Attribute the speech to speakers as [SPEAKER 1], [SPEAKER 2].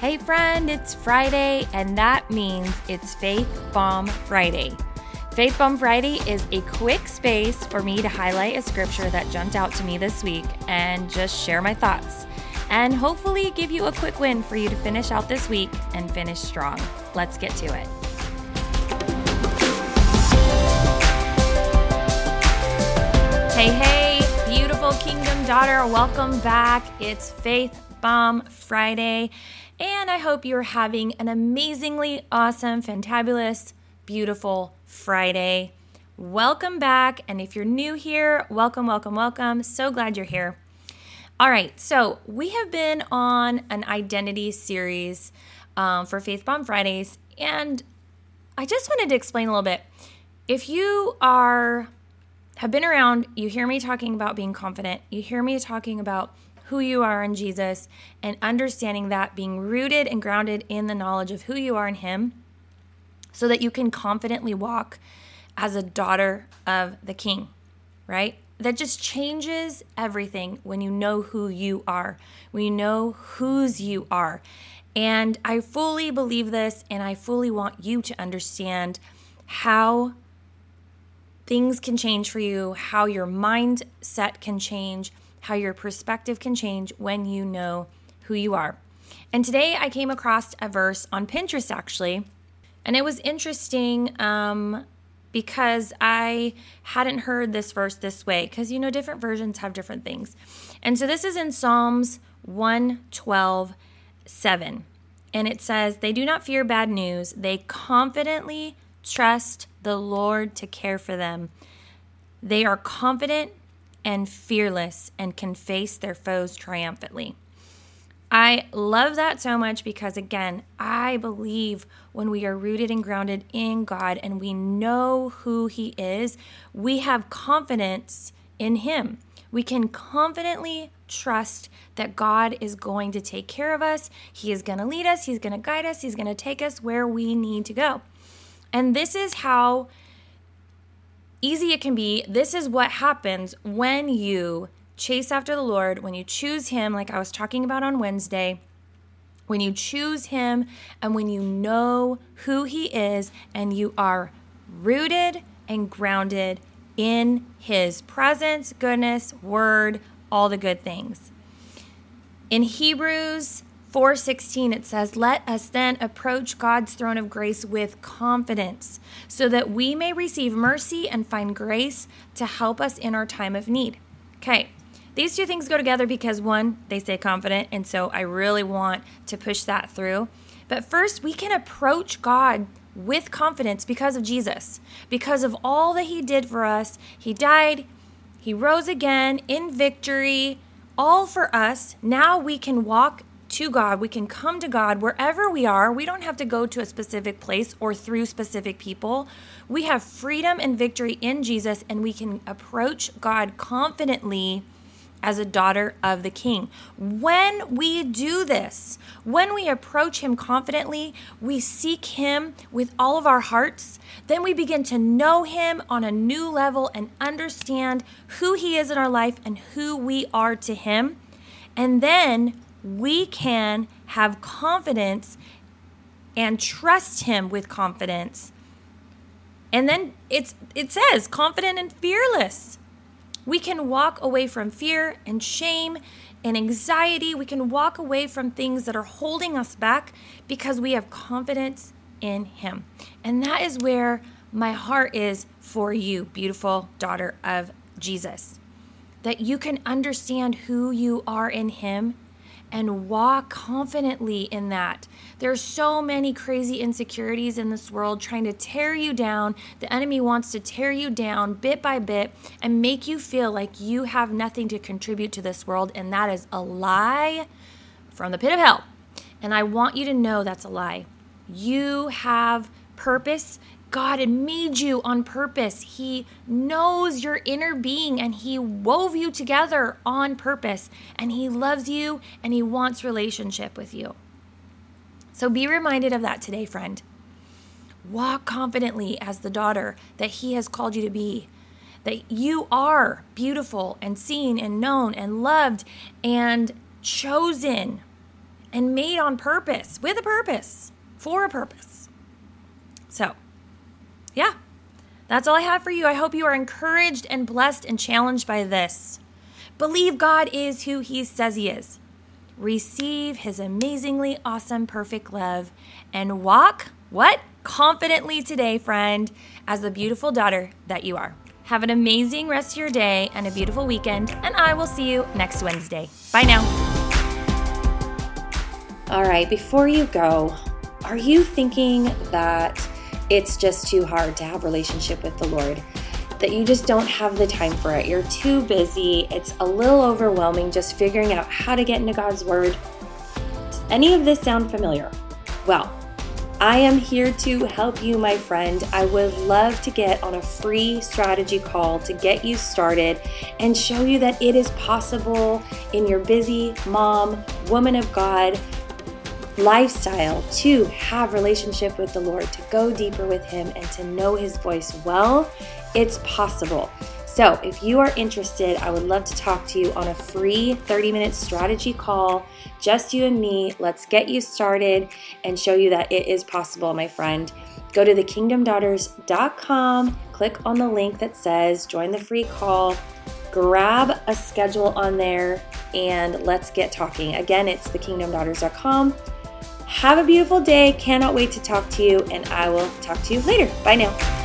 [SPEAKER 1] Hey, friend, it's Friday, and that means it's Faith Bomb Friday. Faith Bomb Friday is a quick space for me to highlight a scripture that jumped out to me this week and just share my thoughts, and hopefully give you a quick win for you to finish out this week and finish strong. Let's get to it. Hey, hey, kingdom daughter, welcome back. It's Faith Bomb Friday. And I hope you're having an amazingly awesome, fantabulous, beautiful Friday. Welcome back. And if you're new here, welcome, welcome, welcome. So glad you're here. All right, so we have been on an identity series um, for Faith Bomb Fridays. And I just wanted to explain a little bit. If you are have been around, you hear me talking about being confident, you hear me talking about who you are in Jesus and understanding that being rooted and grounded in the knowledge of who you are in Him so that you can confidently walk as a daughter of the King, right? That just changes everything when you know who you are, when you know whose you are. And I fully believe this, and I fully want you to understand how things can change for you, how your mindset can change, how your perspective can change when you know who you are. And today I came across a verse on Pinterest actually, and it was interesting um, because I hadn't heard this verse this way, because you know, different versions have different things. And so this is in Psalms 112 7. And it says, They do not fear bad news, they confidently trust the Lord to care for them. They are confident and fearless and can face their foes triumphantly. I love that so much because, again, I believe when we are rooted and grounded in God and we know who He is, we have confidence in Him. We can confidently trust that God is going to take care of us. He is going to lead us, He's going to guide us, He's going to take us where we need to go. And this is how easy it can be. This is what happens when you chase after the Lord, when you choose Him, like I was talking about on Wednesday. When you choose Him and when you know who He is and you are rooted and grounded in His presence, goodness, word, all the good things. In Hebrews 4:16 it says, "Let us then approach God's throne of grace with confidence, so that we may receive mercy and find grace to help us in our time of need." Okay. These two things go together because one, they say confident, and so I really want to push that through. But first, we can approach God with confidence because of Jesus, because of all that he did for us. He died, he rose again in victory, all for us. Now we can walk to God. We can come to God wherever we are. We don't have to go to a specific place or through specific people. We have freedom and victory in Jesus, and we can approach God confidently as a daughter of the King. When we do this, when we approach Him confidently, we seek Him with all of our hearts, then we begin to know Him on a new level and understand who He is in our life and who we are to Him. And then we can have confidence and trust him with confidence. And then it's it says confident and fearless. We can walk away from fear and shame and anxiety. We can walk away from things that are holding us back because we have confidence in him. And that is where my heart is for you, beautiful daughter of Jesus. That you can understand who you are in him and walk confidently in that. There's so many crazy insecurities in this world trying to tear you down. The enemy wants to tear you down bit by bit and make you feel like you have nothing to contribute to this world, and that is a lie from the pit of hell. And I want you to know that's a lie. You have purpose God had made you on purpose. He knows your inner being and He wove you together on purpose. And He loves you and He wants relationship with you. So be reminded of that today, friend. Walk confidently as the daughter that He has called you to be. that you are beautiful and seen and known and loved and chosen and made on purpose, with a purpose, for a purpose. So, yeah, that's all I have for you. I hope you are encouraged and blessed and challenged by this. Believe God is who He says He is. Receive His amazingly awesome, perfect love and walk what? Confidently today, friend, as the beautiful daughter that you are. Have an amazing rest of your day and a beautiful weekend, and I will see you next Wednesday. Bye now. All right, before you go, are you thinking that it's just too hard to have relationship with the Lord? That you just don't have the time for it. You're too busy. It's a little overwhelming just figuring out how to get into God's Word. Does any of this sound familiar? Well, I am here to help you, my friend. I would love to get on a free strategy call to get you started and show you that it is possible in your busy mom, woman of God lifestyle to have relationship with the Lord, to go deeper with him and to know his voice well. It's possible. So, if you are interested, I would love to talk to you on a free 30 minute strategy call, just you and me. Let's get you started and show you that it is possible, my friend. Go to thekingdomdaughters.com, click on the link that says join the free call, grab a schedule on there, and let's get talking. Again, it's thekingdomdaughters.com. Have a beautiful day. Cannot wait to talk to you, and I will talk to you later. Bye now.